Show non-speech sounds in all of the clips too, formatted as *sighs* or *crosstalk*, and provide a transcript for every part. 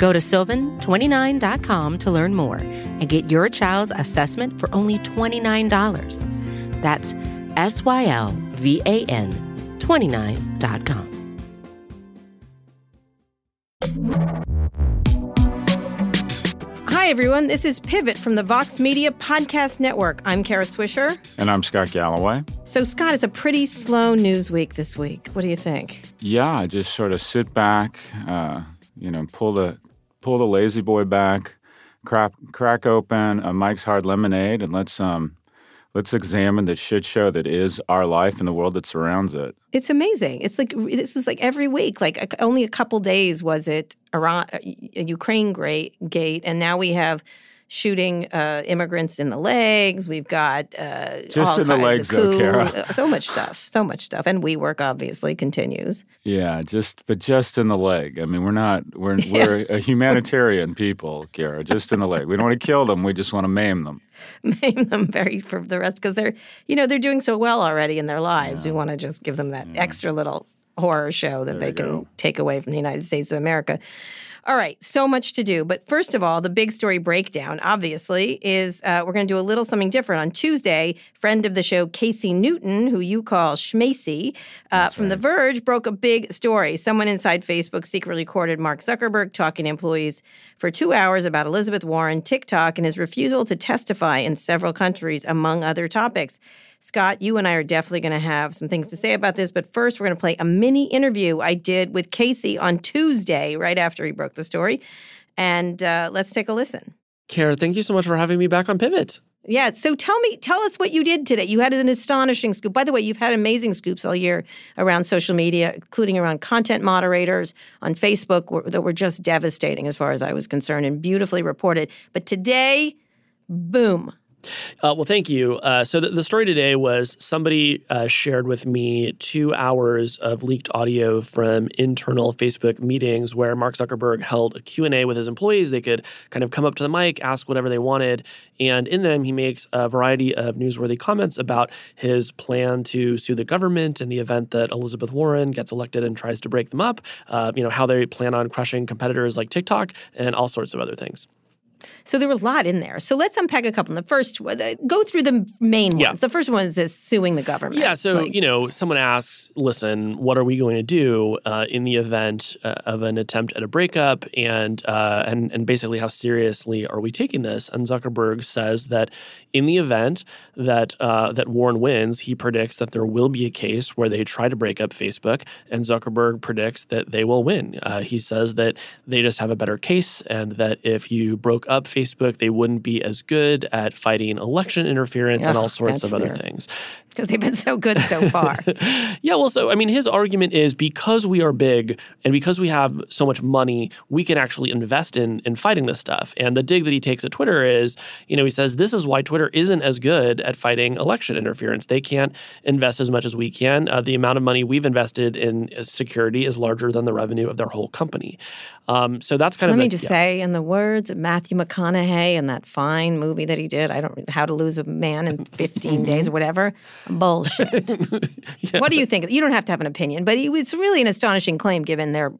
Go to sylvan29.com to learn more and get your child's assessment for only $29. That's S Y L V A N 29.com. Hi, everyone. This is Pivot from the Vox Media Podcast Network. I'm Kara Swisher. And I'm Scott Galloway. So, Scott, it's a pretty slow news week this week. What do you think? Yeah, just sort of sit back, uh, you know, pull the pull the lazy boy back, crack crack open a Mike's Hard Lemonade, and let's um let's examine the shit show that is our life and the world that surrounds it. It's amazing. It's like this is like every week. Like only a couple days was it Iran, uh, Ukraine great gate, and now we have shooting uh, immigrants in the legs. We've got uh, just in the legs, the though, Kara. *laughs* So much stuff, so much stuff, and WeWork obviously continues. Yeah, just but just in the leg. I mean, we're not we're *laughs* yeah. we're a humanitarian people, Kara. Just in the leg. We don't want to kill them. We just want to maim them. *laughs* Maim them very for the rest because they're you know they're doing so well already in their lives. Yeah. We want to just give them that yeah. extra little horror show that there they can go. take away from the United States of America. All right, so much to do. But first of all, the big story breakdown, obviously, is uh, we're going to do a little something different. On Tuesday, friend of the show, Casey Newton, who you call Schmacy, uh, from right. The Verge, broke a big story. Someone inside Facebook secretly recorded Mark Zuckerberg talking to employees for two hours about Elizabeth Warren, TikTok, and his refusal to testify in several countries, among other topics. Scott, you and I are definitely going to have some things to say about this. But first, we're going to play a mini interview I did with Casey on Tuesday, right after he broke the story. And uh, let's take a listen. Kara, thank you so much for having me back on Pivot. Yeah. So tell me, tell us what you did today. You had an astonishing scoop. By the way, you've had amazing scoops all year around social media, including around content moderators on Facebook that were just devastating as far as I was concerned and beautifully reported. But today, boom, uh, well, thank you. Uh, so the, story today was somebody uh, shared with me two hours of leaked audio from internal Facebook meetings where Mark Zuckerberg held a Q&A with his employees. They could kind of come up to the mic, ask whatever they wanted. And in them, he makes a variety of newsworthy comments about his plan to sue the government in the event that Elizabeth Warren gets elected and tries to break them up, uh, you know, how they plan on crushing competitors like TikTok, and all sorts of other things. So there were a lot in there. So let's unpack a couple. The first, go through the main ones. Yeah. The first one is, is suing the government. Yeah. So like, you know, someone asks, "Listen, what are we going to do uh, in the event uh, of an attempt at a breakup?" And uh, and and basically, how seriously are we taking this? And Zuckerberg says that in the event that uh, that Warren wins, he predicts that there will be a case where they try to break up Facebook, and Zuckerberg predicts that they will win. Uh, he says that they just have a better case, and that if you broke up Facebook, they wouldn't be as good at fighting election interference Ugh, and all sorts of other their, things because they've been so good so far. *laughs* yeah, well, so I mean, his argument is because we are big and because we have so much money, we can actually invest in in fighting this stuff. And the dig that he takes at Twitter is, you know, he says this is why Twitter isn't as good at fighting election interference. They can't invest as much as we can. Uh, the amount of money we've invested in security is larger than the revenue of their whole company. Um, so that's kind Let of. Let me just yeah. say, in the words of Matthew McConaughey in that fine movie that he did, I don't How to Lose a Man in *laughs* 15 Days or whatever bullshit. *laughs* yeah. What do you think? You don't have to have an opinion, but it's really an astonishing claim given their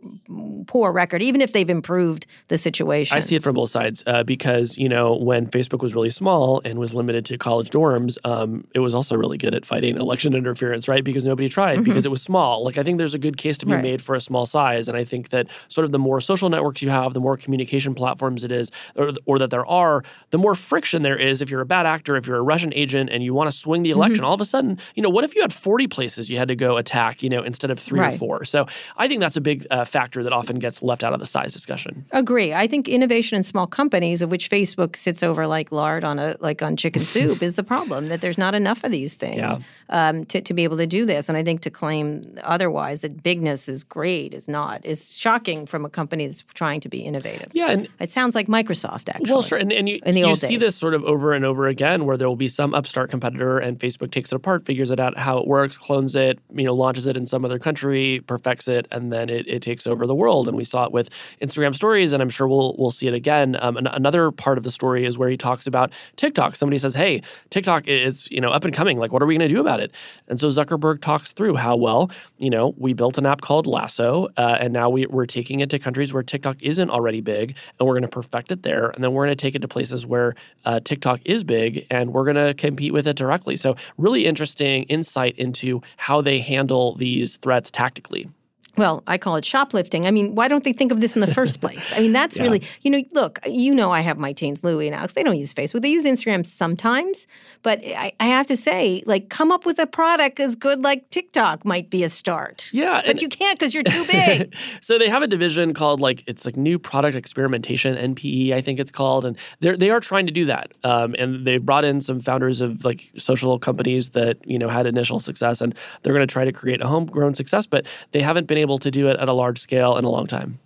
poor record, even if they've improved the situation. I see it from both sides uh, because, you know, when Facebook was really small and was limited to college dorms, um, it was also really good at fighting election interference, right? Because nobody tried mm-hmm. because it was small. Like, I think there's a good case to be right. made for a small size. And I think that sort of the more social networks you have, the more communication platforms it is, or, or that there are, the more friction there is if you're a bad actor, if you're a Russian agent and you want to swing the election, mm-hmm. all of a sudden, you know, what if you had 40 places you had to go attack, you know, instead of three right. or four? So I think that's a big uh, factor that often gets left out of the size discussion. Agree. I think innovation in small companies, of which Facebook sits over like lard on a like on chicken *laughs* soup, is the problem. That there's not enough of these things yeah. um, to to be able to do this. And I think to claim otherwise that bigness is great is not. It's shocking from a company that's trying to be innovative. Yeah, and it sounds like Microsoft. Actually. Well, sure, and, and you, in the you old see days. this sort of over and over again, where there will be some upstart competitor, and Facebook takes it apart, figures it out how it works, clones it, you know, launches it in some other country, perfects it, and then it, it takes over the world. And we saw it with Instagram Stories, and I'm sure we'll we'll see it again. Um, another part of the story is where he talks about TikTok. Somebody says, "Hey, TikTok is you know up and coming. Like, what are we going to do about it?" And so Zuckerberg talks through how well, you know, we built an app called Lasso, uh, and now we, we're taking it to countries where TikTok isn't already big, and we're going to perfect it there, and then we're going to take it to places where uh, TikTok is big, and we're going to compete with it directly. So, really interesting insight into how they handle these threats tactically. Well, I call it shoplifting. I mean, why don't they think of this in the first *laughs* place? I mean, that's yeah. really, you know, look, you know, I have my teens, Louie and Alex, they don't use Facebook. They use Instagram sometimes, but I, I have to say, like, come up with a product as good like TikTok might be a start. Yeah. But you can't because you're too big. *laughs* so they have a division called like, it's like new product experimentation, NPE, I think it's called. And they're, they are trying to do that. Um, and they've brought in some founders of like social companies that, you know, had initial success and they're going to try to create a homegrown success, but they haven't been able to do it at a large scale in a long time.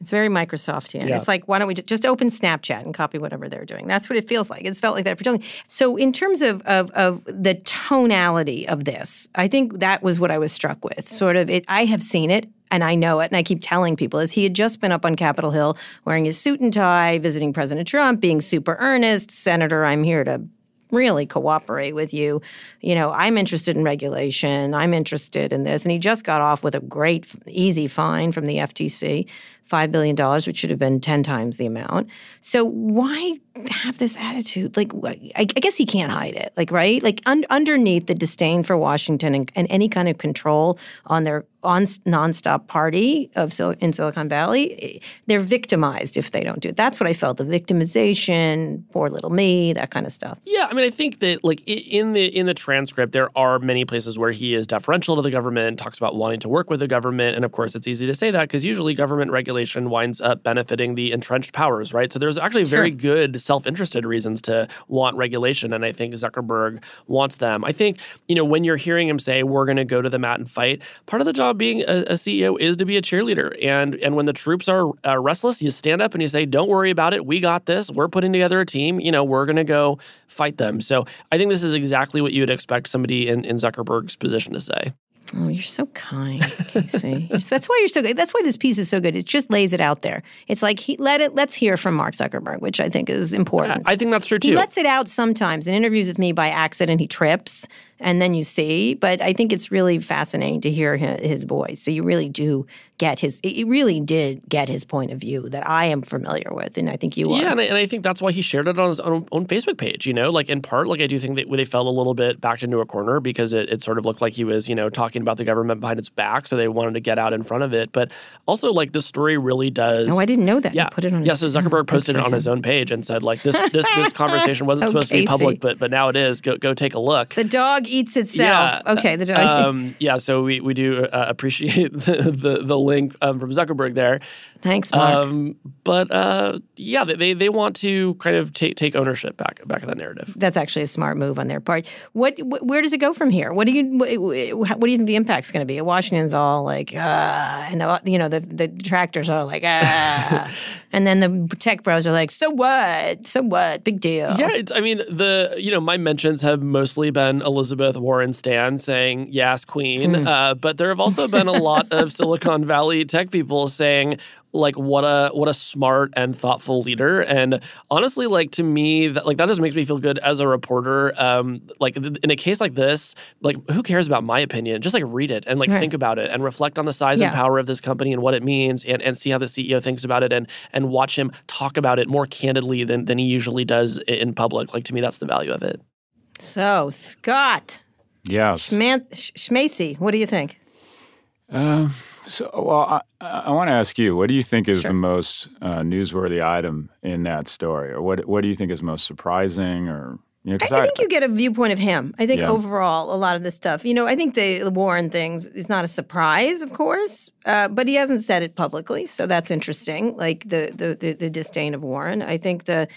It's very Microsoftian. Yeah. It's like, why don't we just open Snapchat and copy whatever they're doing? That's what it feels like. It's felt like that for telling. So, in terms of, of, of the tonality of this, I think that was what I was struck with. Sort of, it, I have seen it and I know it, and I keep telling people, is he had just been up on Capitol Hill wearing his suit and tie, visiting President Trump, being super earnest. Senator, I'm here to really cooperate with you. You know, I'm interested in regulation. I'm interested in this. And he just got off with a great, easy fine from the FTC $5 billion, which should have been 10 times the amount. So why have this attitude? Like, I, guess he can't hide it, like, right? Like, un- underneath the disdain for Washington and, and, any kind of control on their on nonstop party of Sil- in Silicon Valley, eh, they're victimized if they don't do it. That's what I felt the victimization, poor little me, that kind of stuff. Yeah, I mean, I think that like in the in the transcript, there are many places where he is deferential to the government, talks about wanting to work with the government, and of course, it's easy to say that because usually government regulation regulation winds up benefiting the entrenched powers, right? So there's actually very sure. good self-interested reasons to want regulation, and I think Zuckerberg wants them. I think you know when you're hearing him say we're going to go to the mat and fight, part of the job being a, a CEO is to be a cheerleader, and and when the troops are uh, restless, you stand up and you say, "Don't worry about it. We got this. We're putting together a team. You know, we're going to go fight them." So I think this is exactly what you would expect somebody in, in Zuckerberg's position to say. Oh, you're so kind, Casey. That's why you're so good. That's why this piece is so good. It just lays it out there. It's like he let it. Let's hear from Mark Zuckerberg, which I think is important. I think that's true too. He lets it out sometimes in interviews with me by accident. He trips, and then you see. But I think it's really fascinating to hear his voice. So you really do get his. It really did get his point of view that I am familiar with, and I think you are. Yeah, and I, and I think that's why he shared it on his own, own, Facebook page. You know, like in part, like I do think that they fell a little bit backed into a corner because it, it sort of looked like he was, you know, talking about the government behind its back, so they wanted to get out in front of it. But also, like the story really does. Oh, I didn't know that. Yeah, you put it on. Yeah, so Zuckerberg oh, posted it on his own page and said, like this this this *laughs* conversation wasn't oh, supposed Casey. to be public, but but now it is. Go go take a look. The dog eats itself. Yeah, okay, the dog. Um, yeah, so we we do uh, appreciate *laughs* the the, the link um, from Zuckerberg there. Thanks, Mark. Um, but uh, yeah, they they want to kind of take take ownership back back of that narrative. That's actually a smart move on their part. What where does it go from here? What do you what do you think the impact's going to be? Washington's all like, ah, and the, you know the the detractors are like, ah, *laughs* and then the tech bros are like, so what? So what? Big deal. Yeah, I mean the you know my mentions have mostly been Elizabeth Warren Stan saying yes, Queen, mm. uh, but there have also been a lot of *laughs* Silicon Valley tech people saying like what a what a smart and thoughtful leader. And honestly like to me that like that just makes me feel good as a reporter. Um like in a case like this like who cares about my opinion? Just like read it and like right. think about it and reflect on the size yeah. and power of this company and what it means and and see how the CEO thinks about it and and watch him talk about it more candidly than than he usually does in public. Like to me that's the value of it. So Scott. Yeah Schman- Schmacy what do you think? Uh, so, well, I, I want to ask you, what do you think is sure. the most uh, newsworthy item in that story, or what what do you think is most surprising, or you know, I, I, think you get a viewpoint of him. I think yeah. overall, a lot of this stuff, you know, I think the, the Warren things is not a surprise, of course, uh, but he hasn't said it publicly, so that's interesting. Like the, the the the disdain of Warren. I think the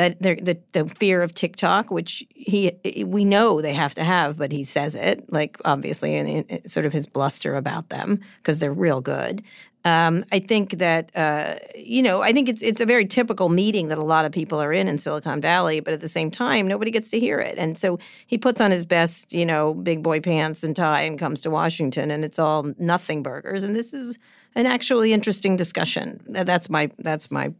that the the fear of TikTok, which he we know they have to have, but he says it like obviously and sort of his bluster about them because they're real good. Um, I think that uh, you know I think it's it's a very typical meeting that a lot of people are in in Silicon Valley, but at the same time nobody gets to hear it, and so he puts on his best you know big boy pants and tie and comes to Washington, and it's all nothing burgers, and this is an actually interesting discussion. That's my that's my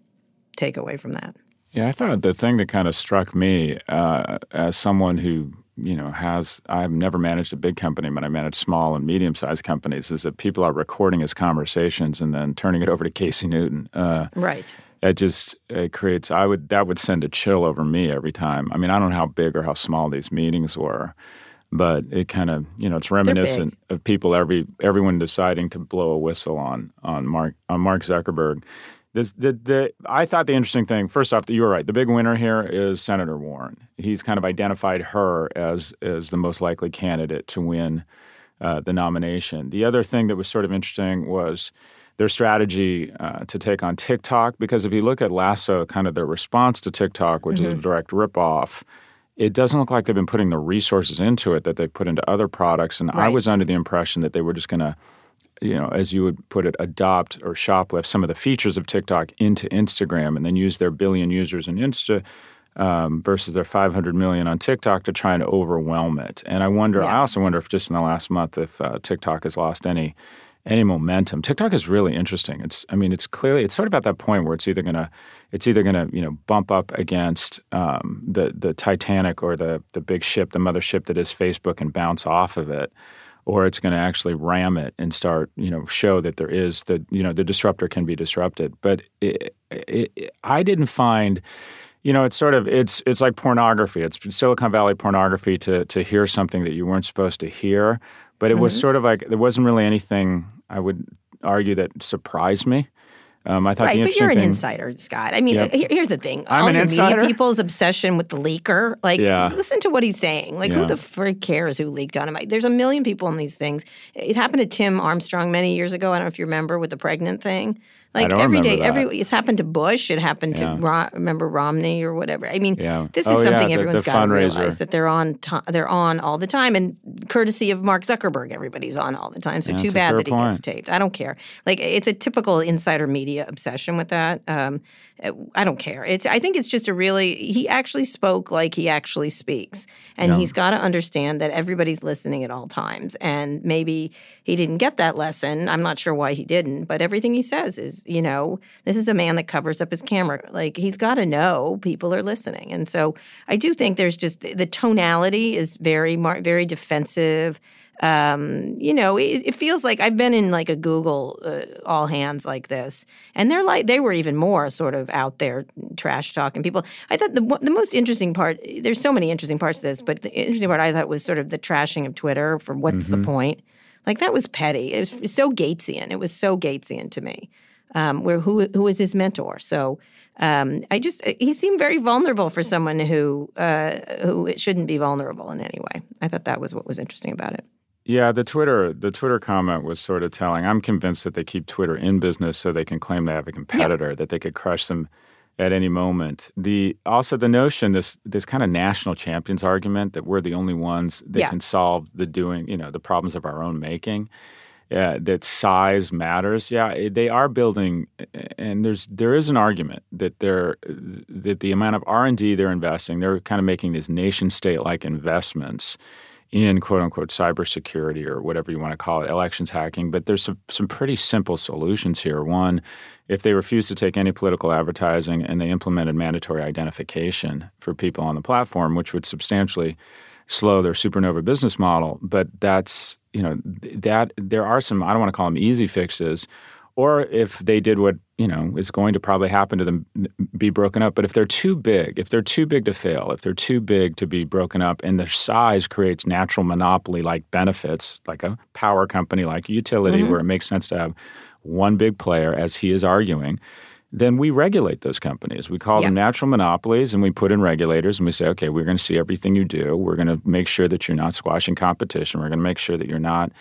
takeaway from that. Yeah, I thought the thing that kind of struck me uh, as someone who you know has I've never managed a big company, but I manage small and medium sized companies. Is that people are recording his conversations and then turning it over to Casey Newton. Uh, right. It just it creates. I would that would send a chill over me every time. I mean, I don't know how big or how small these meetings were, but it kind of you know it's reminiscent of people every everyone deciding to blow a whistle on on Mark on Mark Zuckerberg the, the, the, I thought the interesting thing, first off, you were right. The big winner here is Senator Warren. He's kind of identified her as, as the most likely candidate to win uh, the nomination. The other thing that was sort of interesting was their strategy uh, to take on TikTok, because if you look at Lasso, kind of their response to TikTok, which mm-hmm. is a mm-hmm. direct ripoff, it doesn't look like they've been putting the resources into it that they've put into other products. And right. I was under the impression that they were just going to – you know, as you would put it, adopt or shoplift some of the features of TikTok into Instagram and then use their billion users in Insta um, versus their 500 million on TikTok to try and overwhelm it. And I wonder, yeah. I also wonder if just in the last month, if uh, TikTok has lost any any momentum. TikTok is really interesting. It's, I mean, it's clearly, it's sort of at that point where it's either gonna, it's either gonna, you know, bump up against um, the the Titanic or the the big ship, the mothership that is Facebook, and bounce off of it or it's going to actually ram it and start, you know, show that there is the, you know, the disruptor can be disrupted. But it, it, I didn't find, you know, it's sort of it's it's like pornography. It's Silicon Valley pornography to to hear something that you weren't supposed to hear. But it mm-hmm. was sort of like there wasn't really anything I would argue that surprised me. Um, I thought right, but you're an thing, insider, Scott. I mean, yep. here's the thing: I'm all an insider. people's obsession with the leaker. Like, yeah. listen to what he's saying. Like, yeah. who the frick cares who leaked on him? There's a million people in these things. It happened to Tim Armstrong many years ago. I don't know if you remember with the pregnant thing. Like every day, that. every it's happened to Bush. It happened to yeah. remember Romney or whatever. I mean, yeah. this is oh, something yeah, everyone's got to realize that they're on. To, they're on all the time, and courtesy of Mark Zuckerberg, everybody's on all the time. So too bad that point. he gets taped. I don't care. Like it's a typical insider media obsession with that. Um, Uh, I don't care. It's I think it's just a really he actually spoke like he actually speaks. And yeah. he's got to understand that everybody's listening at all times. And maybe he didn't get that lesson. I'm not sure why he didn't, but everything he says is, you know, this is a man that covers up his camera. Like he's got to know people are listening. And so I do think there's just the tonality is very very defensive um, you know, it, it, feels like I've been in like a Google uh, all hands like this, and they're like they were even more sort of out there trash talking people. I thought the the most interesting part. There's so many interesting parts of this, but the interesting part I thought was sort of the trashing of Twitter for what's mm-hmm. the point. Like that was petty. It was so Gatesian. It was so Gatesian to me. Um, where who who was his mentor? So um, I just he seemed very vulnerable for someone who uh, who shouldn't be vulnerable in any way. I thought that was what was interesting about it. Yeah, the Twitter the Twitter comment was sort of telling. I'm convinced that they keep Twitter in business so they can claim they have a competitor that they could crush them at any moment. The also the notion this this kind of national champions argument that we're the only ones that yeah. can solve the doing you know the problems of our own making. Yeah, that size matters. Yeah, eh, they are building, and there's there is an argument that they're that the amount of R and D they're investing, they're kind of making these nation state like investments in quote unquote cybersecurity or whatever you want to call it, elections hacking. But there's some, some pretty simple solutions here. One, if they refuse to take any political advertising and they implemented mandatory identification for people on the platform, which would substantially slow their supernova business model. But that's, you know, that there are some, I don't want to call them easy fixes or if they did what you know is going to probably happen to them be broken up but if they're too big if they're too big to fail if they're too big to be broken up and their size creates natural monopoly like benefits like a power company like a utility mm-hmm. where it makes sense to have one big player as he is arguing then we regulate those companies. We call them natural monopolies and we put in regulators and we say, okay, we're going to see everything you do. We're going to make sure that you're not squashing competition. We're going to make sure that you're not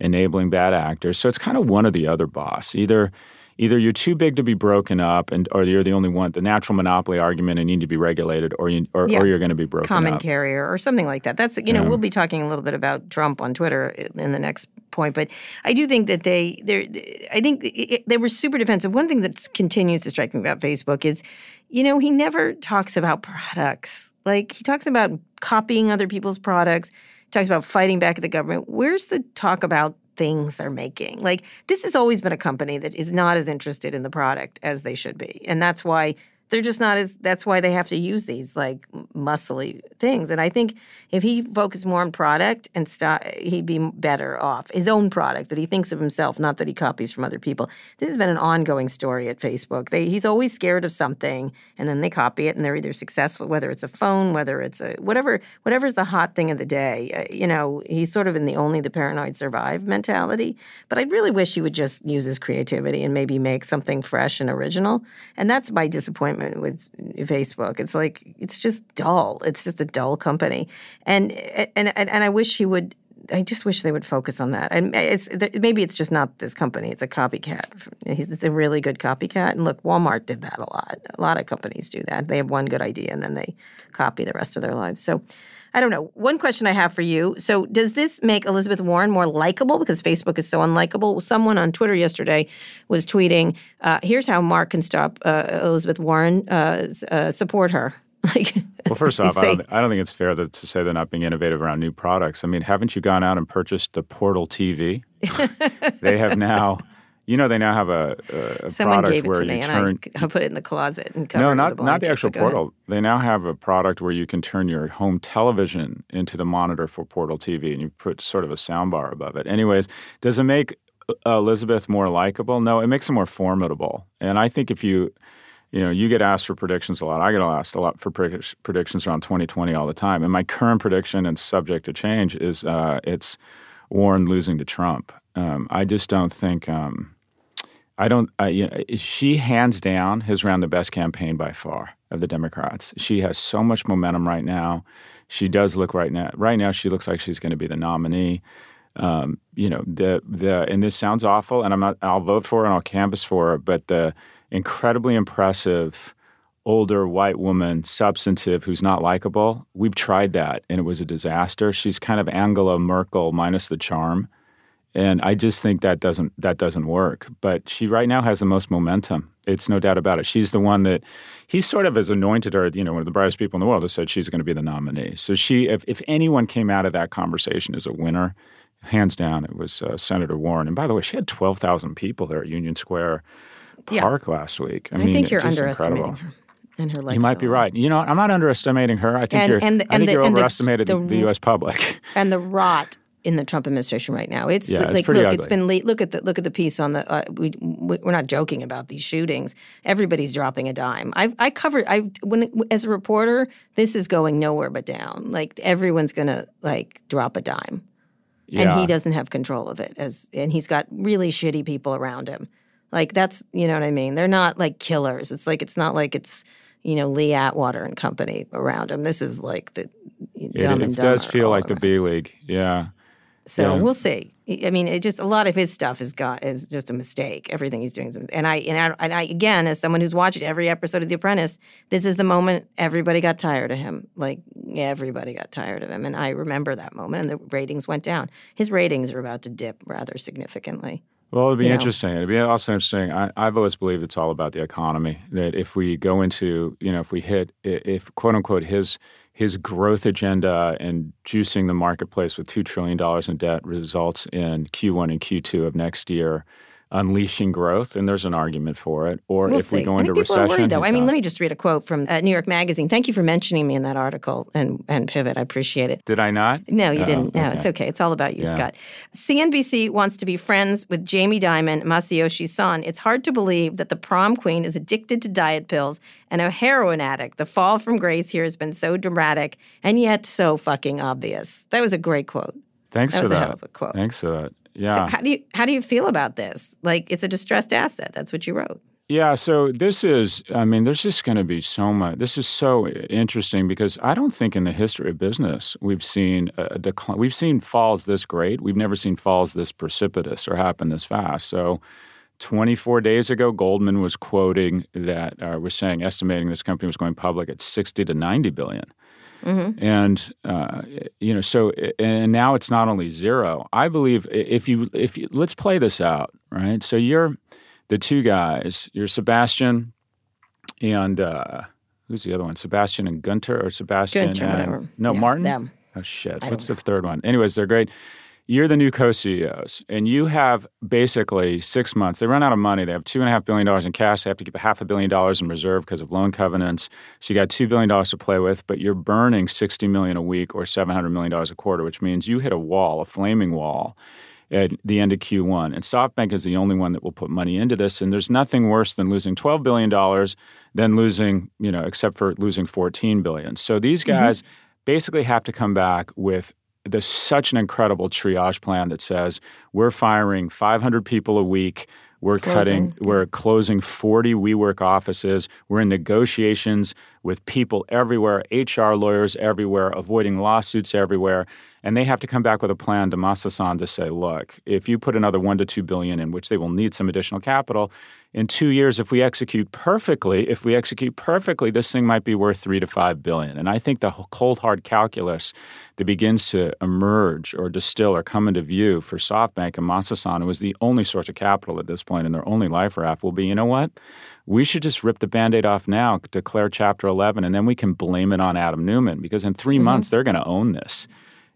enabling bad actors. So it's kind of one or the other boss. Either either you're too big to be broken up, and or you're the only one, the natural monopoly argument, and need to be regulated, or you, or, Yeah. or you're going to be broken common up. carrier or something like that. That's you know we'll be talking a little bit about Trump on Twitter in the next point, but I do think that they they I think it, they were super defensive. One thing that continues to strike me about Facebook is, you know, he never talks about products. Like he talks about copying other people's products. Talks about fighting back at the government. Where's the talk about things they're making? Like this has always been a company that is not as interested in the product as they should be, and that's why they're just not as that's why they have to use these like muscly things. And i think if he focused more on product and stop he'd be better off. His own product that he thinks of himself not that he copies from other people. This has been an ongoing story at facebook. They, he's always scared of something and then they copy it and they're either successful whether it's a phone whether it's a whatever whatever's the hot thing of the day. Uh, you know he's sort of in the only the paranoid survive mentality. But i really wish he would just use his creativity and maybe make something fresh and original. And that's my disappointment with Facebook. It's like it's just dull. It's just a dull company, and and and, and I wish he would. I just wish they would focus on that. And it's maybe it's just not this company. It's a copycat. It's a really good copycat. And look, Walmart did that a lot. A lot of companies do that. They have one good idea and then they copy the rest of their lives. So. I don't know. One question I have for you. So, does this make Elizabeth Warren more likable because Facebook is so unlikable? Someone on Twitter yesterday was tweeting, uh, "Here's how Mark can stop uh, Elizabeth Warren uh, uh, support her." *laughs* Like, Well, first off, I don't, I don't think it's fair that, to say they're not being innovative around new products. I mean, haven't you gone out and purchased the Portal TV? *laughs* they have now, you know, they now have a, a, a someone product gave it where to me, you and. I, I put it in the closet and covered no, it not with a not the actual but go ahead. Portal. They now have a product where you can turn your home television into the monitor for Portal TV, and you put sort of a sound bar above it. Anyways, does it make uh, Elizabeth more likable? No, it makes her more formidable. And I think if you you know, you get asked for predictions a lot. I get asked a lot for predic- predictions around 2020 all the time. And my current prediction, and subject to change, is uh, it's Warren losing to Trump. Um, I just don't think. Um, I don't. I, you know, she hands down has ran the best campaign by far of the Democrats. She has so much momentum right now. She does look right now. Right now, she looks like she's going to be the nominee. Um, you know, the the and this sounds awful, and I'm not. I'll vote for her and I'll canvass for her. But the incredibly impressive older white woman, substantive, who's not likable. We've tried that, and it was a disaster. She's kind of Angela Merkel minus the charm, and I just think that doesn't that doesn't work. But she right now has the most momentum. It's no doubt about it. She's the one that he sort of has anointed her. You know, one of the brightest people in the world has said she's going to be the nominee. So she, if, if anyone came out of that conversation as a winner, hands down, it was uh, Senator Warren. And by the way, she had twelve thousand people there at Union Square Yeah. Park last week. I, I mean, think you're just underestimating incredible. her and her. Like you might be right. You know, I'm not underestimating her. I think And- you're. and the- I think the- you're overestimated the- the U.S. public. and the rot in the Trump administration right now. It's Yeah, like pretty look, it's ugly. been late. Look at the look at the piece on the. Uh, we we- we're not joking about these shootings. Everybody's dropping a dime. I I covered. I when as a reporter, this is going nowhere but down. Like everyone's gonna like drop a dime, yeah. and he doesn't have control of it. As and he's got really shitty people around him. Like that's you know what I mean. They're not like killers. It's like it's not like it's you know Lee Atwater and company around him. This is like the It, dumb it and does feel like the. B League. Yeah. So Yeah. we'll see. I mean, it just a lot of his stuff is got is just a mistake. Everything he's doing is, and I and I and I again, as someone who's watched every episode of The Apprentice, this is the moment everybody got tired of him. Like everybody got tired of him, and I remember that moment, and the ratings went down. His ratings are about to dip rather significantly. Well, it'd be you know. interesting. It'd be also interesting. I, I've always believed it's all about the economy. That if we go into, you know, if we hit, if quote unquote his his growth agenda and juicing the marketplace with two trillion dollars in debt results in Q1 and Q2 of next year, unleashing growth, and there's an argument for it. Or We'll if see. we go I into people recession, worried, though. I mean, let me just read a quote from uh, New York Magazine. Thank you for mentioning me in that article and and Pivot. I appreciate it. did I not? No, you Oh, didn't. No, okay. it's okay. It's all about you, Yeah. Scott. CNBC wants to be friends with Jamie Dimon, Masayoshi Son. It's hard to believe that the prom queen is addicted to diet pills and a heroin addict. The fall from grace here has been so dramatic and yet so fucking obvious. That was a great quote. Thanks That for was a that. hell of a quote. Thanks for that. So Yeah. how do you how do you feel about this? Like it's a distressed asset. That's what you wrote. Yeah, so this is, I mean, there's just going to be so much. This is so interesting because I don't think in the history of business we've seen a decline. We've seen falls this great. We've never seen falls this precipitous or happen this fast. So 24 days ago, Goldman was quoting that, uh, was saying, estimating this company was going public at 60 to 90 billion. Mm-hmm. And uh, you know, so and now it's not only zero. I believe if you if you let's play this out, right? So you're the two guys. You're Sebastian and uh, who's the other one? Sebastian and Gunter or Sebastian Gunter, and whatever. no Yeah, Martin. them. Oh shit! What's the don't third one? Anyways, they're great. You're the new co-CEOs, and you have basically six months. They run out of money. They have two and a half billion dollars in cash. They have to keep a half a billion dollars in reserve because of loan covenants. So you got two billion dollars to play with, but you're burning sixty million a week or seven hundred million dollars a quarter, which means you hit a wall, a flaming wall, at the end of Q1. And SoftBank is the only one that will put money into this. And there's nothing worse than losing $12 billion than losing, you know, except for losing 14 billion. So these mm-hmm. guys basically have to come back with this such an incredible triage plan that says we're firing 500 people a week. We're cutting, we're closing 40 WeWork offices. We're in negotiations with people everywhere, HR lawyers everywhere, avoiding lawsuits everywhere. And they have to come back with a plan to Masasan to say, look, if you put another one to two billion in, which they will need some additional capital, in two years, if we execute perfectly, if we execute perfectly, this thing might be worth three to five billion. And I think the cold hard calculus that begins to emerge or distill or come into view for SoftBank and Masasan, who is the only source of capital at this point and their only life raft, will be, you know what? We should just rip the band-aid off now, declare Chapter 11, and then we can blame it on Adam Neumann because in 3 mm-hmm. months they're going to own this.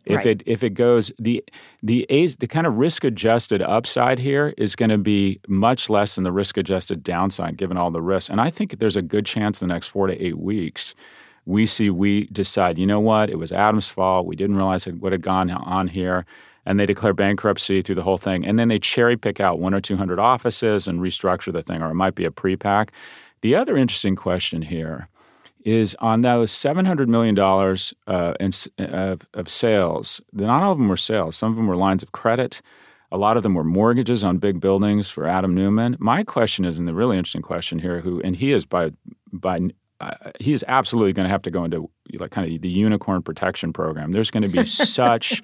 If Right. it if it goes the the the kind of risk adjusted upside here is going to be much less than the risk adjusted downside given all the risks. And I think there's a good chance in the next four to eight weeks we see we decide you know what it was Adam's fault we didn't realize what had gone on here and they declare bankruptcy through the whole thing and then they cherry pick out one or two hundred offices and restructure the thing or it might be a pre-pack. The other interesting question here is on those seven hundred million dollars uh, in, of sales. Not all of them were sales. Some of them were lines of credit. A lot of them were mortgages on big buildings for Adam Neumann. My question is, and the really interesting question here, who and he is by by uh, he is absolutely going to have to go into like kind of the unicorn protection program. There's going to be *laughs* such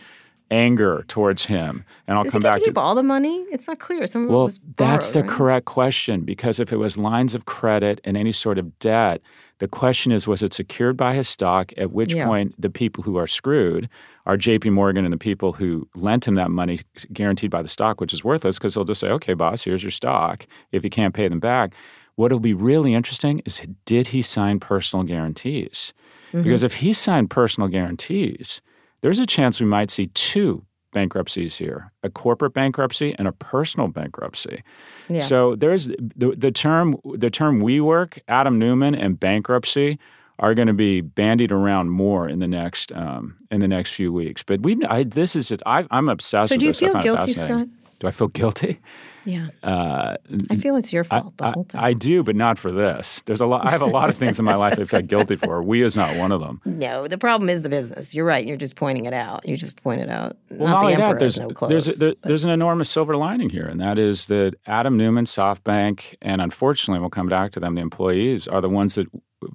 anger towards him, and I'll Does come he get back to keep all the money? It's not clear. Some well, was that's the right? correct question because if it was lines of credit and any sort of debt, the question is was it secured by his stock? At which Yeah. point the people who are screwed are JP Morgan and the people who lent him that money guaranteed by the stock, which is worthless because he'll just say, okay, boss, here's your stock if you can't pay them back. What'll be really interesting is did he sign personal guarantees? Mm-hmm. Because if he signed personal guarantees, there's a chance we might see two bankruptcies here a corporate bankruptcy and a personal bankruptcy. Yeah. So there's the, the term the term WeWork, Adam Neumann, and bankruptcy are going to be bandied around more in the next um, in the next few weeks. But we I, this is just, I, I'm obsessed. So do you. Feel guilty. Scott? Do I feel guilty? Yeah. Uh, I feel it's your I, fault, the I- whole thing. I do, but not for this. There's a lot. I have a lot of things in my life I feel guilty for. We is not one of them. no, the problem is the business. You're right. You're just pointing it out. You just pointed out. Well, not not the only emperor that, there's no clothes. there's a, there, there's an enormous silver lining here, and that is that Adam Neumann, SoftBank, and unfortunately, we'll come back to them. The employees are the ones that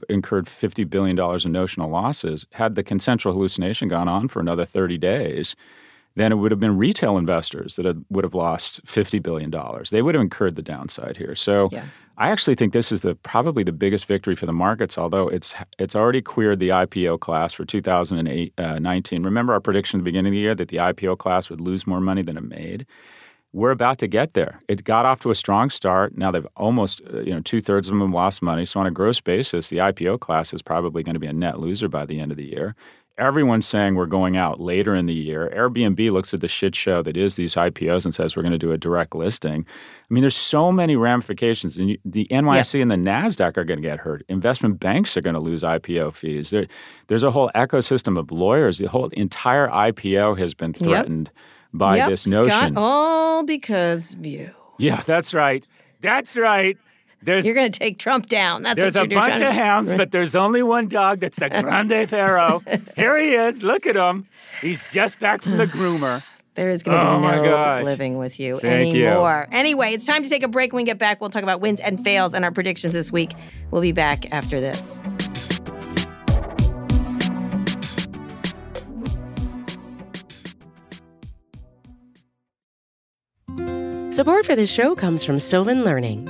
incurred fifty billion dollars in notional losses. Had the consensual hallucination gone on for another thirty days, then it would have been retail investors that had, would have lost fifty billion dollars. They would have incurred the downside here. So. Yeah. I actually think this is the probably the biggest victory for the markets, although it's it's already queered the IPO class for 2019. Remember our prediction at the beginning of the year that the IPO class would lose more money than it made. We're about to get there. It got off to a strong start. Now they've almost, uh, you know, two thirds of them lost money. So on a gross basis, the IPO class is probably going to be a net loser by the end of the year. Everyone's saying we're going out later in the year. Airbnb looks at the shit show that is these IPOs and says we're going to do a direct listing. I mean, there's so many ramifications. And you, the NYSE and the NASDAQ are going to get hurt. Investment banks are going to lose IPO fees. There, there's a whole ecosystem of lawyers. The whole entire IPO has been threatened by yep, this notion. Scott, all because of you. Yeah, that's right. That's right. There's You're going to take Trump down. That's there's what a you're doing. bunch of hounds, but there's only one dog. That's the *laughs* Grande Perro. Here he is. Look at him. He's just back from the *sighs* groomer. There is going to Oh, be no gosh. living with you Thank you. anymore. Anyway, it's time to take a break. When we get back, we'll talk about wins and fails and our predictions this week. We'll be back after this. Support for this show comes from Sylvan Learning.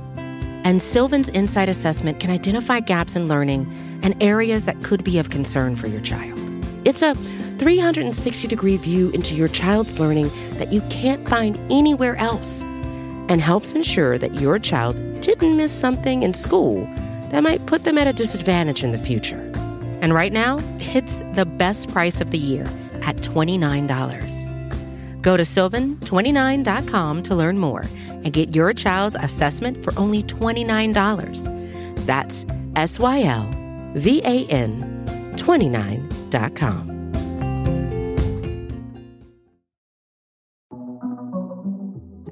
And Sylvan's Insight Assessment can identify gaps in learning and areas that could be of concern for your child. It's a 360 degree view into your child's learning that you can't find anywhere else and helps ensure that your child didn't miss something in school that might put them at a disadvantage in the future. And right now, it's the best price of the year at $29. Go to sylvan29.com to learn more and get your child's assessment for only $29. That's S Y L V A N 29.com.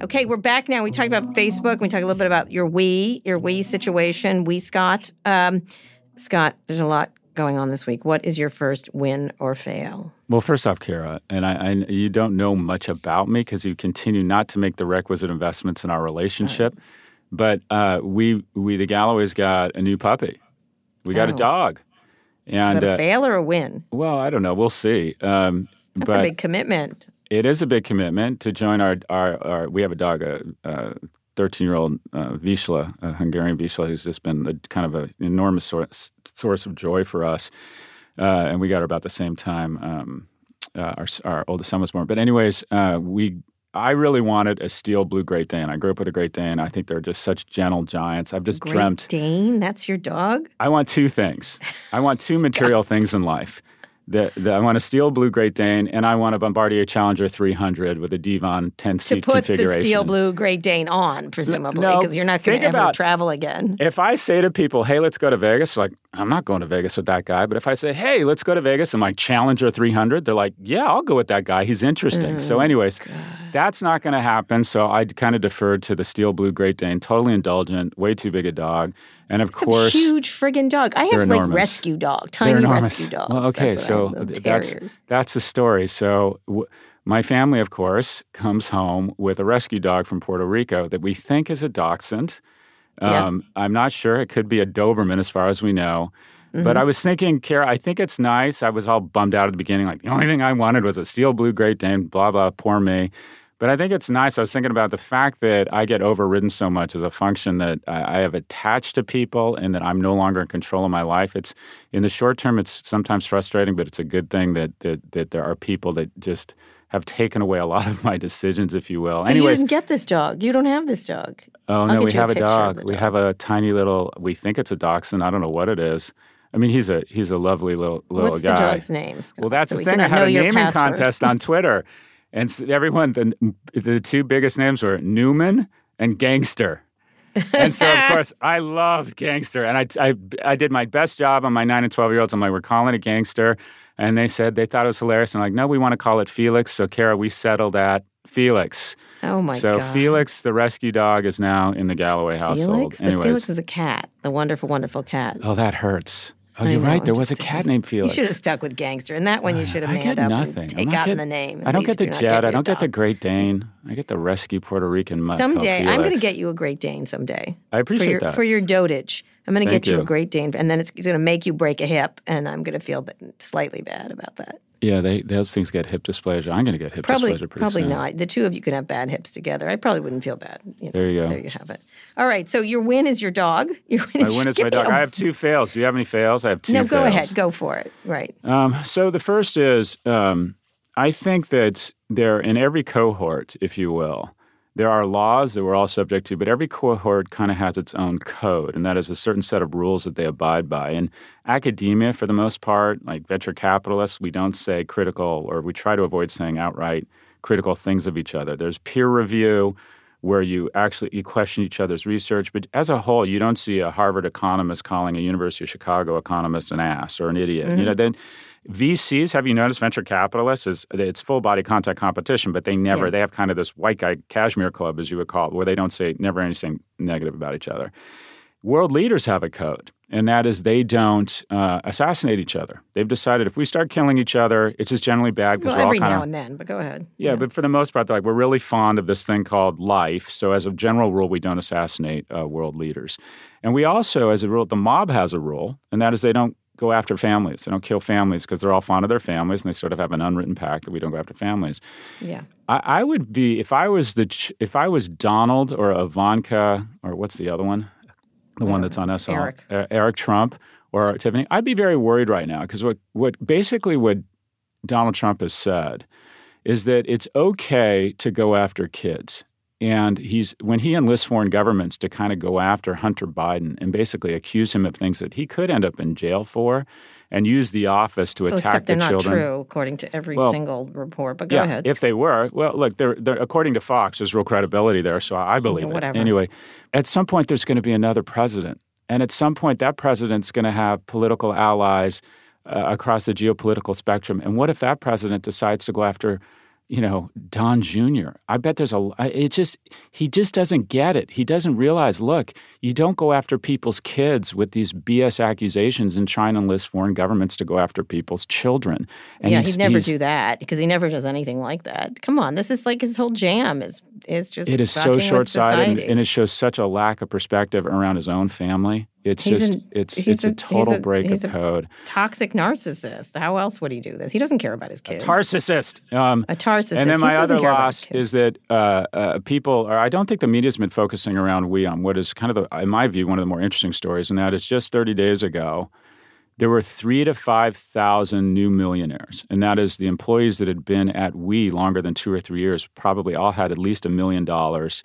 Okay, we're back now. We talked about Facebook. We talked a little bit about your we, your we situation, we Scott. Um, Scott, there's a lot going on this week. What is your first win or fail? Well, first off, Kara, and I, I you don't know much about me because you continue not to make the requisite investments in our relationship. Right. But uh, we we the Galloways got a new puppy. We got oh. a dog. And, is that a uh, fail or a win? Well, I don't know. We'll see. Um, That's a big commitment. It is a big commitment to join our our, our we have a dog, a, 13 year old uh, Vizsla, a Hungarian Vizsla, who's just been a, kind of an enormous source, source of joy for us. Uh, and we got her about the same time um, uh, our, our oldest son was born. But, anyways, uh, we I really wanted a steel blue Great Dane. I grew up with a Great Dane. I think they're just such gentle giants. I've just dreamt. Great dreamt. Dane, that's your dog? I want two things. I want two *laughs* material things in life. The, the, I want a steel blue Great Dane, and I want a Bombardier Challenger 300 with a Devon 10 seat configuration. To put the steel blue Great Dane on, presumably, because no, you're not going to ever travel again. If I say to people, hey, let's go to Vegas, like, I'm not going to Vegas with that guy. But if I say, hey, let's go to Vegas and my Challenger 300, they're like, yeah, I'll go with that guy. He's interesting. Mm, so, anyways, God. that's not going to happen. So I kind of deferred to the steel blue Great Dane, totally indulgent, way too big a dog. And of it's course, huge friggin' dog. I have like rescue dog, tiny rescue dogs. Well, okay, that's so that's that's the story. So. W- my family, of course, comes home with a rescue dog from Puerto Rico that we think is a dachshund. Um, yeah. I'm not sure. It could be a Doberman, as far as we know. Mm-hmm. But I was thinking, Kara, I think it's nice. I was all bummed out at the beginning. Like, the only thing I wanted was a steel blue Great Dane, blah, blah, poor me. But I think it's nice. I was thinking about the fact that I get overridden so much as a function that I have attached to people and that I'm no longer in control of my life. It's in the short term, it's sometimes frustrating, but it's a good thing that that, that there are people that just have taken away a lot of my decisions, if you will. So Anyways, you didn't get this dog. You don't have this dog. Oh I'll no, we have a dog. dog. We have a tiny little. We think it's a dachshund. I don't know what it is. I mean, he's a he's a lovely little little What's guy. What's the dog's name? Scott? Well, that's so the thing. I had a naming password. contest on Twitter. And everyone, the, the two biggest names were Newman and Gangster. and so, of *laughs* course, I loved Gangster. And I, I, I did my best job on my 9 and 12 year olds. I'm like, we're calling it Gangster. And they said they thought it was hilarious. And I'm like, no, we want to call it Felix. So, Kara, we settled at Felix. Oh my so God. So Felix, the rescue dog, is now in the Galloway household. Felix? The Felix is a cat, the wonderful, wonderful cat. Oh, that hurts. Oh, you're right. There was a cat named Felix. You should have stuck with Gangster, and that one you uh, should have manned up nothing. and take out get, in the name. I don't get the Jet. I don't get the Great Dane. I get the rescue Puerto Rican. Mutt Someday, I'm going to get you a Great Dane. Someday, I appreciate for your, that for your dotage. I'm going to get you. you a Great Dane, and then it's, it's going to make you break a hip, and I'm going to feel slightly bad about that. Yeah, they those things get hip dysplasia. I'm going to get hip probably, dysplasia pretty Probably soon. not. The two of you can have bad hips together. I probably wouldn't feel bad. You know, there you go. There you have it. All right. So your win is your dog. *laughs* Your win is, my win is my dog. A... I have two fails. Do you have any fails? I have two. No, go fails. ahead. Go for it. Right. Um, so the first is um, I think that there in every cohort, if you will, there are laws that we're all subject to, but every cohort kind of has its own code, and that is a certain set of rules that they abide by. In academia, for the most part, like venture capitalists, we don't say critical, or we try to avoid saying outright critical things of each other. There's peer review where you actually you question each other's research, but as a whole, you don't see a Harvard economist calling a University of Chicago economist an ass or an idiot. Mm-hmm. You know, then VCs, have you noticed venture capitalists is it's full body contact competition, but they never Yeah. they have kind of this white guy cashmere club, as you would call it, where they don't say never anything negative about each other. World leaders have a code, and that is they don't uh, assassinate each other. They've decided if we start killing each other, it's just generally bad because Well, every kind now and then, but go ahead. yeah, but for the most part, they're like we're really fond of this thing called life. So, as a general rule, we don't assassinate uh, world leaders, and we also, as a rule, the mob has a rule, and that is they don't go after families. They don't kill families because they're all fond of their families, and they sort of have an unwritten pact that we don't go after families. Yeah. I, I would be if I was the ch- if I was Donald or Ivanka or what's the other one, the one that's on SL, Eric. Uh, Eric Trump or Tiffany. I'd be very worried right now because what what basically what Donald Trump has said is that it's okay to go after kids. And he's when he enlists foreign governments to kind of go after Hunter Biden and basically accuse him of things that he could end up in jail for, and use the office to Well, attack except they're the not true according to every Well, single report. But go yeah, ahead. if they were, well, look, they're, they're, according to Fox, there's real credibility there, so I believe it. whatever. Anyway, at some point, there's going to be another president, and at some point, that president's going to have political allies uh, across the geopolitical spectrum. And what if that president decides to go after, you know, Don Jr.? I bet there's a. It just he just doesn't get it. He doesn't realize. Look, you don't go after people's kids with these BS accusations and try and enlist foreign governments to go after people's children. And yeah, he's- he'd never do that because he never does anything like that. Come on, this is like his whole jam is is just It is so fucking short-sighted, and, and it shows such a lack of perspective around his own family. It's He's just an- it's it's a, a- total a- break of a- code. Toxic narcissist. How else would he do this? He doesn't care about his kids. Narcissist. Um, A narcissist. and then my other loss is that uh, uh, people are. I don't think the media's been focusing around we on what is kind of, the, in my view, one of the more interesting stories, and that is just 30 days ago, there were three to five thousand new millionaires, and that is the employees that had been at We longer than two or three years. Probably all had at least a million dollars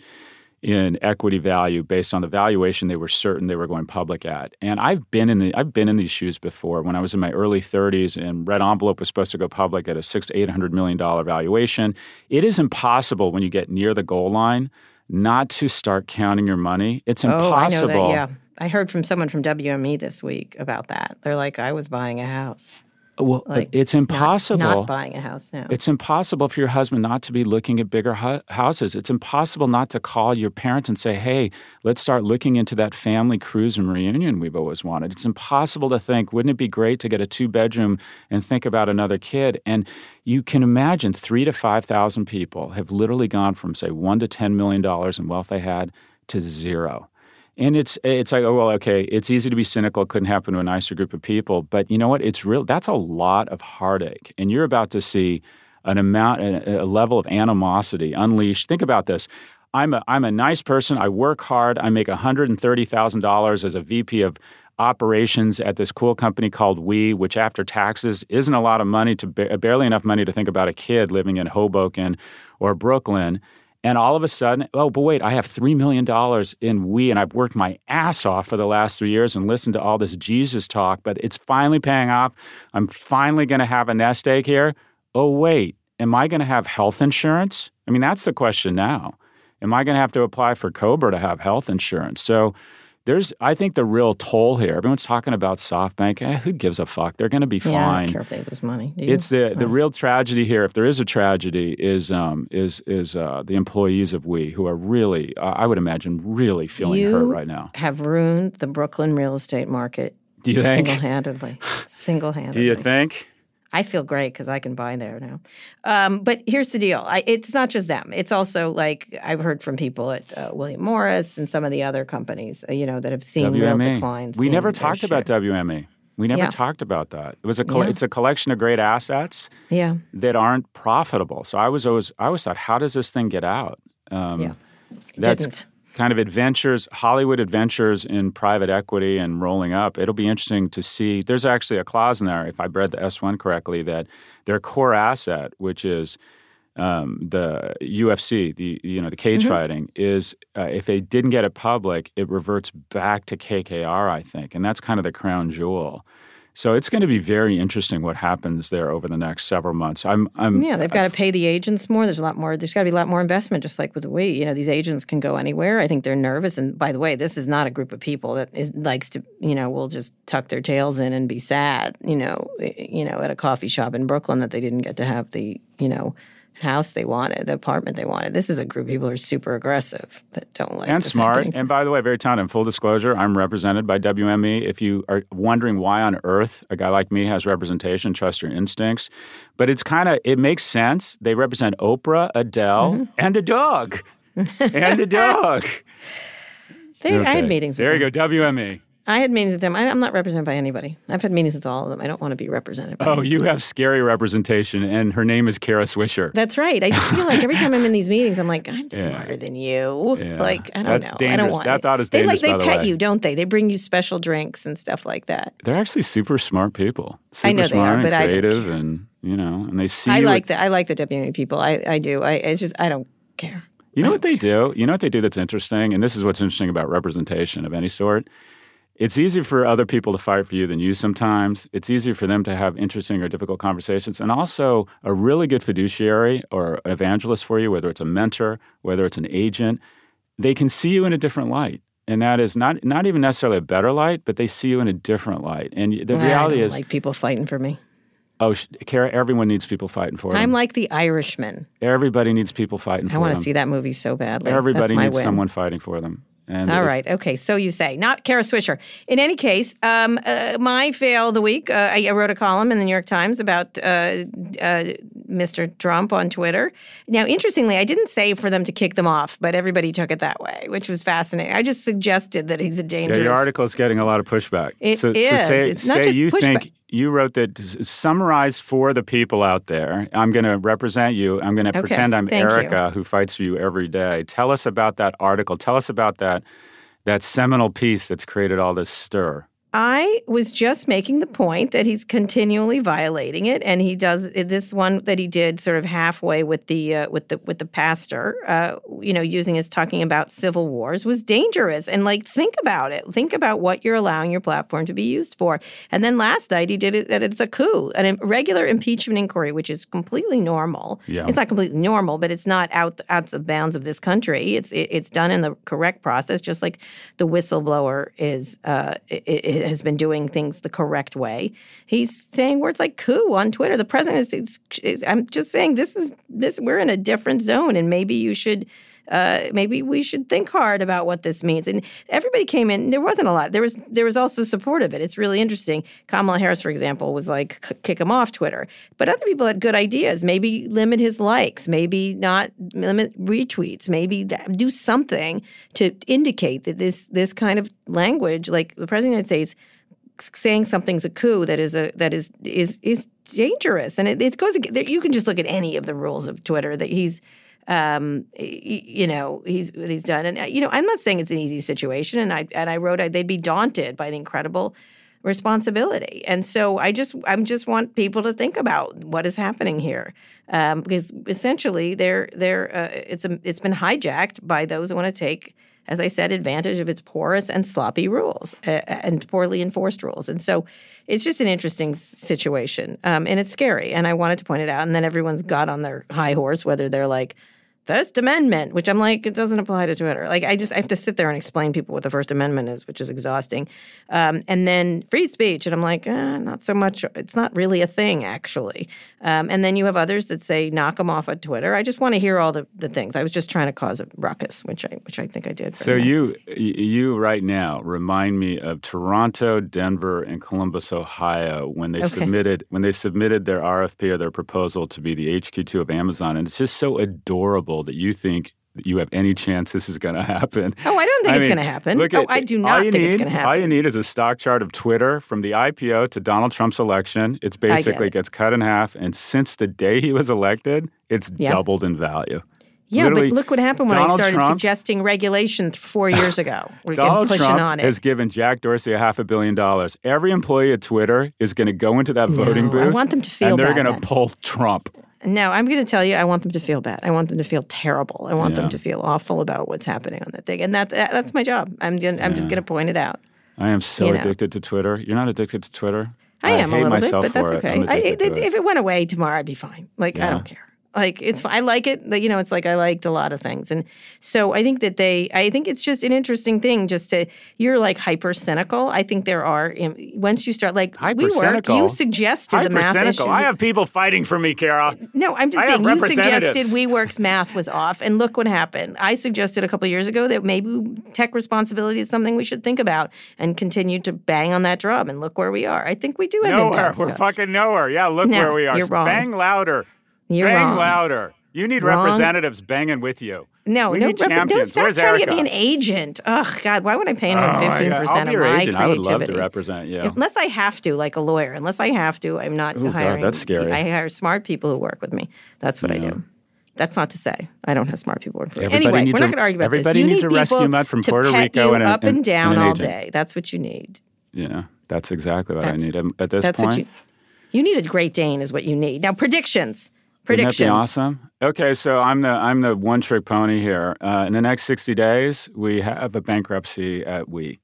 in equity value based on the valuation they were certain they were going public at. And I've been in the I've been in these shoes before. When I was in my early 30s and Red Envelope was supposed to go public at a six to eight hundred million dollar valuation, it is impossible when you get near the goal line not to start counting your money. It's impossible. Oh, I know that. Yeah, I heard from someone from WME this week about that. They're like, I was buying a house. Well, Like, it's impossible. Not buying a house now. It's impossible for your husband not to be looking at bigger hu- houses. It's impossible not to call your parents and say, hey, let's start looking into that family cruise and reunion we've always wanted. It's impossible to think, wouldn't it be great to get a two bedroom and think about another kid? And you can imagine three to 5,000 people have literally gone from, say, one to $10 million in wealth they had to zero. And it's it's like oh well okay it's easy to be cynical it couldn't happen to a nicer group of people but you know what? It's real that's a lot of heartache. And you're about to see an amount a, a level of animosity unleashed. Think about this. I'm a I'm a nice person. I work hard. I make $130,000 as a VP of operations at this cool company called We which after taxes isn't a lot of money to ba- barely enough money to think about a kid living in Hoboken or Brooklyn and all of a sudden, oh, but wait, I have $3 million in we, and I've worked my ass off for the last three years and listened to all this Jesus talk, but it's finally paying off. I'm finally going to have a nest egg here. Oh, wait, am I going to have health insurance? I mean, that's the question now. Am I going to have to apply for COBRA to have health insurance? So there's, I think, the real toll here. Everyone's talking about SoftBank. Eh, who gives a fuck? They're going to be yeah, I fine. don't care if they lose money. It's the the real tragedy here. If there is a tragedy, is um is is uh, the employees of We who are really, uh, I would imagine, really feeling you hurt right now. have ruined the Brooklyn real estate market Do you think? single-handedly. single-handedly. Do you think? I feel great because I can buy there now. Um, but here's the deal: I, it's not just them. It's also like I've heard from people at uh, William Morris and some of the other companies, uh, you know, that have seen real declines. We never talked about share. WME. We never Yeah. talked about that. It was a coll- Yeah. it's a collection of great assets Yeah, that aren't profitable. So I was always I always thought, how does this thing get out? Um, Yeah. that's didn't. Kind of adventures, Hollywood adventures in private equity and rolling up. It'll be interesting to see. There's actually a clause in there, if I read the S1 correctly, that their core asset, which is um, the UFC, the you know the cage Mm-hmm. fighting, is uh, if they didn't get it public, it reverts back to KKR, I think, and that's kind of the crown jewel So it's going to be very interesting what happens there over the next several months. I'm, I'm yeah, they've got to pay the agents more. There's a lot more. There's got to be a lot more investment, just like with the we. You know, these agents can go anywhere. I think they're nervous. And by the way, this is not a group of people that is likes to, you know, will just tuck their tails in and be sad. You know, eh, you know, at a coffee shop in Brooklyn that they didn't get to have the, you know, house they wanted, the apartment they wanted. This is a group of people who are super aggressive that don't like and smart. Happening. And by the way, very talented. Full disclosure, I'm represented by WME. If you are wondering why on earth a guy like me has representation, trust your instincts. But it's kind of it makes sense. They represent Oprah, Adele, mm-hmm. and a dog, and a *laughs* dog. They, okay. I had meetings. there you them. go, WME. I had meetings with them. I, am not represented by anybody. I've had meetings with all of them. I don't want to be represented. By Oh, you have scary representation, and her name is Kara Swisher. That's right. I just feel like every time I'm in these meetings, I'm like, I'm *laughs* yeah. smarter than you. Yeah. Like I don't That's know. Dangerous. I don't want that it. thought is dangerous. They like they pet the you, don't they? They bring you special drinks and stuff like that. They're actually super smart people. Super I know they are, but creative I and you know, and they see. I like the I like the WME people. I I do. I it's just I don't care. You know what they do? You know what they do that's interesting, and this is what's interesting about representation of any sort it's easier for other people to fight for you than you sometimes. It's easier for them to have interesting or difficult conversations. And also, a really good fiduciary or evangelist for you, whether it's a mentor, whether it's an agent, they can see you in a different light. And that is not not even necessarily a better light, but they see you in a different light. And the reality is, like people fighting for me. Oh, Kara, everyone needs people fighting for them. I'm like the Irishman. Everybody needs people fighting I for them. I want to see that movie so badly. Everybody needs win. someone fighting for them. And All right. Okay. So you say, not Kara Swisher. In any case, um, uh, my fail of the week, uh, I, I, wrote a column in the New York Times about uh, uh Mr. Trump on Twitter. Now, interestingly, I didn't say for them to kick them off, but everybody took it that way, which was fascinating. I just suggested that he's a dangerous. Yeah, your article is getting a lot of pushback. It so, is. So say, it's not say just you pushback. think you wrote that summarized for the people out there. I'm going to represent you. I'm going to okay. pretend I'm Erica you. who fights for you every day. Tell us about that article. Tell us about that that seminal piece that's created all this stir. I was just making the point that he's continually violating it, and he does this one that he did sort of halfway with the uh, with the with the pastor, uh, you know, using his talking about civil wars was dangerous. And like, think about it. Think about what you're allowing your platform to be used for. And then last night he did it that it's a coup, an regular impeachment inquiry, which is completely normal. Yeah. It's not completely normal, but it's not out out of bounds of this country. It's it, it's done in the correct process, just like the whistleblower is. Uh, it, it has been doing things the correct way. He's saying words like coup on Twitter. The president is, is I'm just saying this is this we're in a different zone and maybe you should uh, maybe we should think hard about what this means. And everybody came in. There wasn't a lot. There was there was also support of it. It's really interesting. Kamala Harris, for example, was like kick him off Twitter, but other people had good ideas. Maybe limit his likes. Maybe not limit retweets. Maybe do something to indicate that this this kind of language, like the president of the United States saying something's a coup that is a that is is is dangerous and it, it goes you can just look at any of the rules of twitter that he's um, you know he's he's done and you know i'm not saying it's an easy situation and i and i wrote they'd be daunted by the incredible responsibility and so i just i'm just want people to think about what is happening here um, because essentially they're they're uh, it's a, it's been hijacked by those who want to take as I said, advantage of its porous and sloppy rules uh, and poorly enforced rules. And so it's just an interesting situation. Um, and it's scary. And I wanted to point it out. And then everyone's got on their high horse, whether they're like, First Amendment, which I'm like, it doesn't apply to Twitter. Like, I just I have to sit there and explain people what the First Amendment is, which is exhausting. Um, and then free speech, and I'm like, eh, not so much. It's not really a thing, actually. Um, and then you have others that say knock them off at Twitter. I just want to hear all the, the things. I was just trying to cause a ruckus, which I which I think I did. So nice. you you right now remind me of Toronto, Denver, and Columbus, Ohio, when they okay. submitted when they submitted their RFP or their proposal to be the HQ2 of Amazon, and it's just so adorable that you think that you have any chance this is going to happen. Oh, I don't think I it's going to happen. Oh, at, oh, I do not think need, it's going to happen. All you need is a stock chart of Twitter from the IPO to Donald Trump's election. It's basically it. gets cut in half, and since the day he was elected, it's yep. doubled in value. Yeah, Literally, but look what happened when Donald I started Trump, suggesting regulation four years ago. *laughs* We're Donald pushing Trump on it. has given Jack Dorsey a half a billion dollars. Every employee at Twitter is going to go into that voting no, booth. I want them to feel and they're going to pull Trump. No, I'm going to tell you, I want them to feel bad. I want them to feel terrible. I want yeah. them to feel awful about what's happening on that thing, and that's that's my job. I'm I'm yeah. just going to point it out. I am so you know. addicted to Twitter. You're not addicted to Twitter. I am a little bit, but that's it. okay. I'm I, if it. it went away tomorrow, I'd be fine. Like I don't care. Like it's. I like it. But, You know, it's like I liked a lot of things, and so I think that they. I think it's just an interesting thing. Just to you're like hyper cynical. I think there are once you start like we work. Hyper-cynical? You suggested the math issues. I have people fighting for me, Kara. No, I'm just I saying you suggested. WeWork's math was off, and look what happened. I suggested a couple years ago that maybe tech responsibility is something we should think about, and continue to bang on that drum. And look where we are. I think we do have Nowhere. We're fucking nowhere. Yeah, look No, where we are. you're wrong. Bang louder. You're Bang wrong. louder. You need Wrong. representatives banging with you. No, we no, need rep- don't stop Where's trying Erica? to get me an agent. Oh God, why would I pay anyone Oh, fifteen God. I'll percent be of my agent. I would love to creativity? represent you. Unless I have to, like a lawyer. Unless I have to, I'm not God, hiring. that's scary. I hire smart people who work with me. That's what I do. That's not to say I don't have smart people working for me. Everybody Anyway, we're not going to argue about this. everybody You needs need a rescue mutt from to Puerto Rico you and a- up and- and down and an all agent. day. That's what you need. Yeah, that's exactly what That's- I need at- this That's point. what you. You need a Great Dane, is what you need. Now predictions. Predictions. be awesome? Okay, so I'm the I'm the one trick pony here. Uh, in the next 60 days, we have a bankruptcy at We.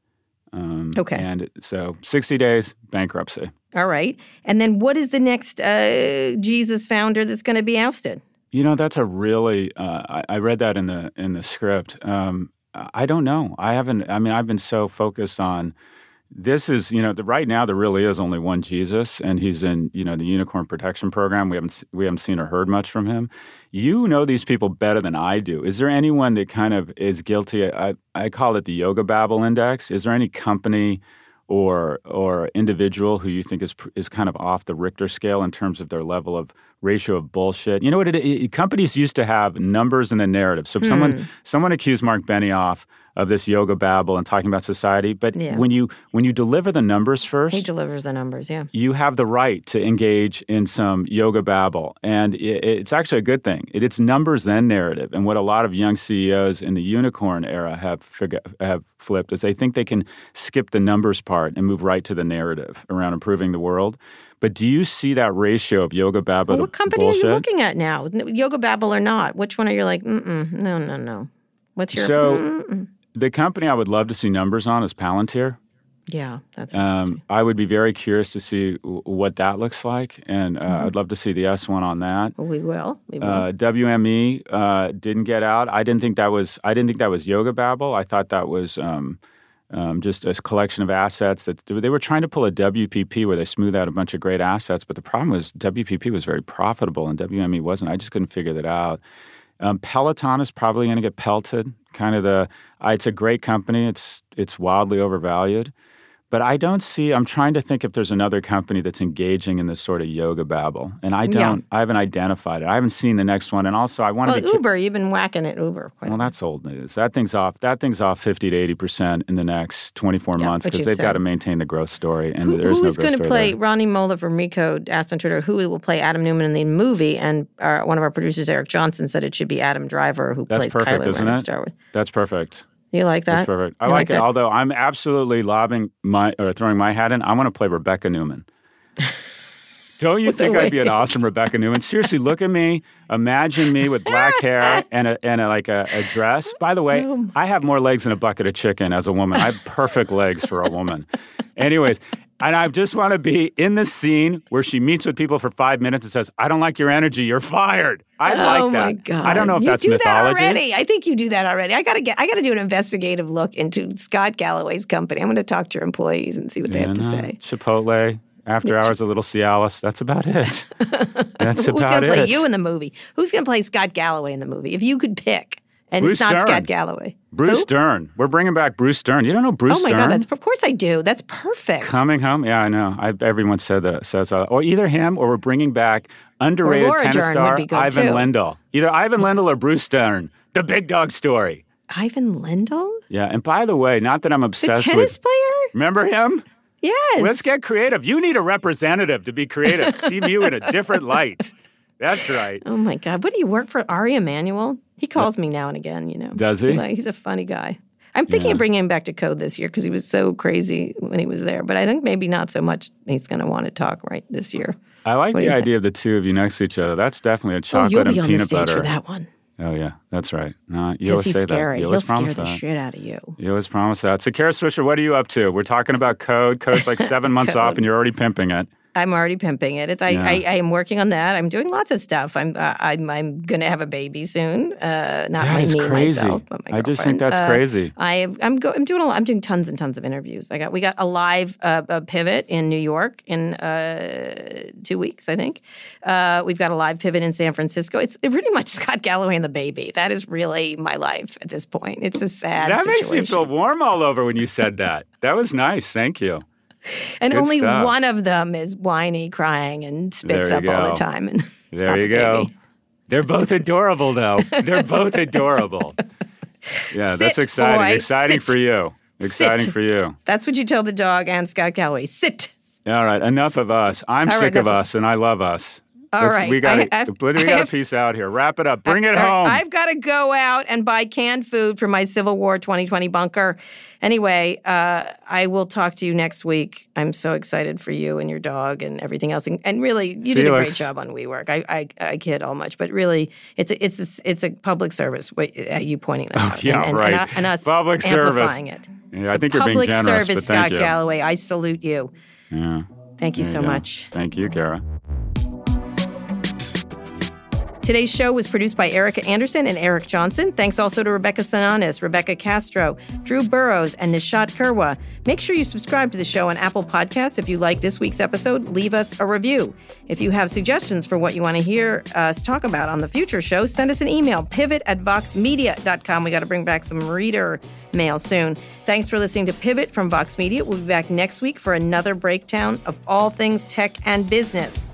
Um, Okay. And so 60 days bankruptcy. All right. And then what is the next uh, Jesus founder that's going to be ousted? You know, that's a really. Uh, I, I read that in the in the script. Um, I don't know. I haven't. I mean, I've been so focused on. This is, you know, the, right now there really is only one Jesus, and he's in, you know, the Unicorn Protection Program. We haven't, we haven't seen or heard much from him. You know these people better than I do. Is there anyone that kind of is guilty? I, I call it the Yoga Babble Index. Is there any company or or individual who you think is is kind of off the Richter scale in terms of their level of ratio of bullshit. You know what? It, it, companies used to have numbers in the narrative. So if Hmm. someone someone accused Mark Benioff of this yoga babble and talking about society, but Yeah. when you when you deliver the numbers first, He delivers the numbers, yeah. you have the right to engage in some yoga babble. And it, it's actually a good thing. It, it's numbers then narrative. And what a lot of young CEOs in the unicorn era have, fig- have flipped is they think they can skip the numbers part and move right to the narrative around improving the world. But do you see that ratio of yoga babble Well, what company bullshit? are you looking at now? Yoga Babble or not? Which one are you like, mm-mm, no, no, no. What's your, So- mm-mm. The company I would love to see numbers on is Palantir. yeah, that's interesting. Um, I would be very curious to see w- what that looks like, and uh, Mm-hmm. I'd love to see the S one on that. we will. We will. Uh, WME uh, didn't get out. I didn't think that was. I didn't think that was Yoga Babble. I thought that was um, um, just a collection of assets that they were trying to pull a WPP where they smooth out a bunch of great assets. But the problem was WPP was very profitable and WME wasn't. I just couldn't figure that out. Um, Peloton is probably going to get pelted. Kind of the. Uh, it's a great company. It's it's wildly overvalued. But I don't see. I'm trying to think if there's another company that's engaging in this sort of yoga babble, and I don't. I haven't identified it. I haven't seen the next one, and also I want well, to. ki- Uber, you've been whacking at Uber. Quite well, that's old news. That thing's off. That thing's off 50 to 80 percent in the next 24 Yeah, months because they've got to maintain the growth story, and Who, there's who no going to play there. Rani Molla from Recode asked on Twitter who will play Adam Neumann in the movie, and our, one of our producers, Eric Johnson, said it should be Adam Driver who That's plays perfect, Kylo isn't Ren in it? Star Wars. That's perfect. You like that? That's perfect. I You like, it. that? Although I'm absolutely lobbing my or throwing my hat in. I want to play Rebekah Neumann. Don't you think I'd be an awesome Rebekah Neumann? Seriously, look at me. Imagine me with black *laughs* hair and a and a, like a, a dress. By the way. I have more legs than a bucket of chicken as a woman. I have perfect legs for a woman. Anyways, and I just want to be in the scene where she meets with people for five minutes and says, "I don't like your energy. You're fired." I oh like oh that. my god! I don't know if you that's do mythology. that already. I think you do that already. I gotta get. I gotta do an investigative look into Scott Galloway's company. I'm going to talk to your employees and see what they have to say. Chipotle, after hours, a little Cialis. That's about it. *laughs* That's about Who's going to play it. you in the movie? Who's going to play Scott Galloway in the movie? If you could pick, and Bruce it's not. Scott Galloway. Bruce Who? Dern. We're bringing back Bruce Dern. You don't know Bruce Oh my Dern? god! That's of course I do. That's perfect. Coming home? Yeah, I know. I, everyone said that. Says that. Or either him, or we're bringing back underrated Laura tennis Dern would star be good, Ivan too. Lendl. Either Ivan Lendl or Bruce Dern. The big dog story. Ivan Lendl, Yeah. And by the way, not that I'm the obsessed tennis with. player. Remember him? Yes. Let's get creative. You need a representative to be creative. See you in a different light. That's right. Oh my God! What do you work for? Ari Emanuel? He calls me now and again. You know. Does he? Like, he's a funny guy. I'm thinking of bringing him back to Code this year because he was so crazy when he was there. But I think maybe not so much. He's going to want to talk right this year. I like What the you think? idea of the two of you next to each other. That's definitely a Oh, chocolate you'll and be on the peanut stage butter. for that one. Oh yeah, that's right. No, you always he's say scary. that. You He'll scare promise the that. shit out of you. You always promise that. So, Kara Swisher, what are you up to? We're talking about code. Code's like *laughs* seven months off, and you're already pimping it. I'm already pimping it. It's I, Yeah. I, I am working on that. I'm doing lots of stuff. I'm uh, I'm I'm gonna have a baby soon. Uh, not That my me crazy. myself, but my I just think that's Uh, crazy. I I'm go, I'm doing a lot, I'm doing tons and tons of interviews. I got we got a live uh, a pivot in New York in uh, two weeks, I think. Uh, we've got a live pivot in San Francisco. It's pretty much *laughs* Scott Galloway and the baby. That is really my life at this point. It's a sad That situation. makes me feel warm all over when you said that. That was nice. Thank you. *laughs* and good only stuff. one of them is whiny, crying, and spits up you all the time. And *laughs* There you the go. They're both *laughs* adorable, though. They're both adorable. Yeah, that's exciting. boy. Exciting Sit. for you. Exciting Sit. for you. That's what you tell the dog and Scott Galloway. Sit. All right, enough of us. I'm All right, sick enough of- us, and I love us. All right. we got I- to we got to piece out here. Wrap it up. Bring it home. I've got to go out and buy canned food for my Civil War 2020 bunker. Anyway, uh, I will talk to you next week. I'm so excited for you and your dog and everything else. And, and really, you did a great job on WeWork. I, I, I kid all much, but really, it's a, it's a, it's a public service. What, uh, you pointing that out? Oh, yeah, and, and, right. and, uh, and us Public service. amplifying it. Yeah, I It's a think you're being public service, Scott you. Galloway. I salute you. Yeah. Thank you there so go. much. Thank you, Kara. Today's show was produced by Erica Anderson and Eric Johnson. Thanks also to Rebecca Sananes, Rebecca Castro, Drew Burrows, and Nishat Kurwa. Make sure you subscribe to the show on Apple Podcasts. If you like this week's episode, leave us a review. If you have suggestions for what you want to hear us talk about on the future show, send us an email, pivot at voxmedia.com. We got to bring back some reader mail soon. Thanks for listening to Pivot from Vox Media. We'll be back next week for another breakdown of all things tech and business.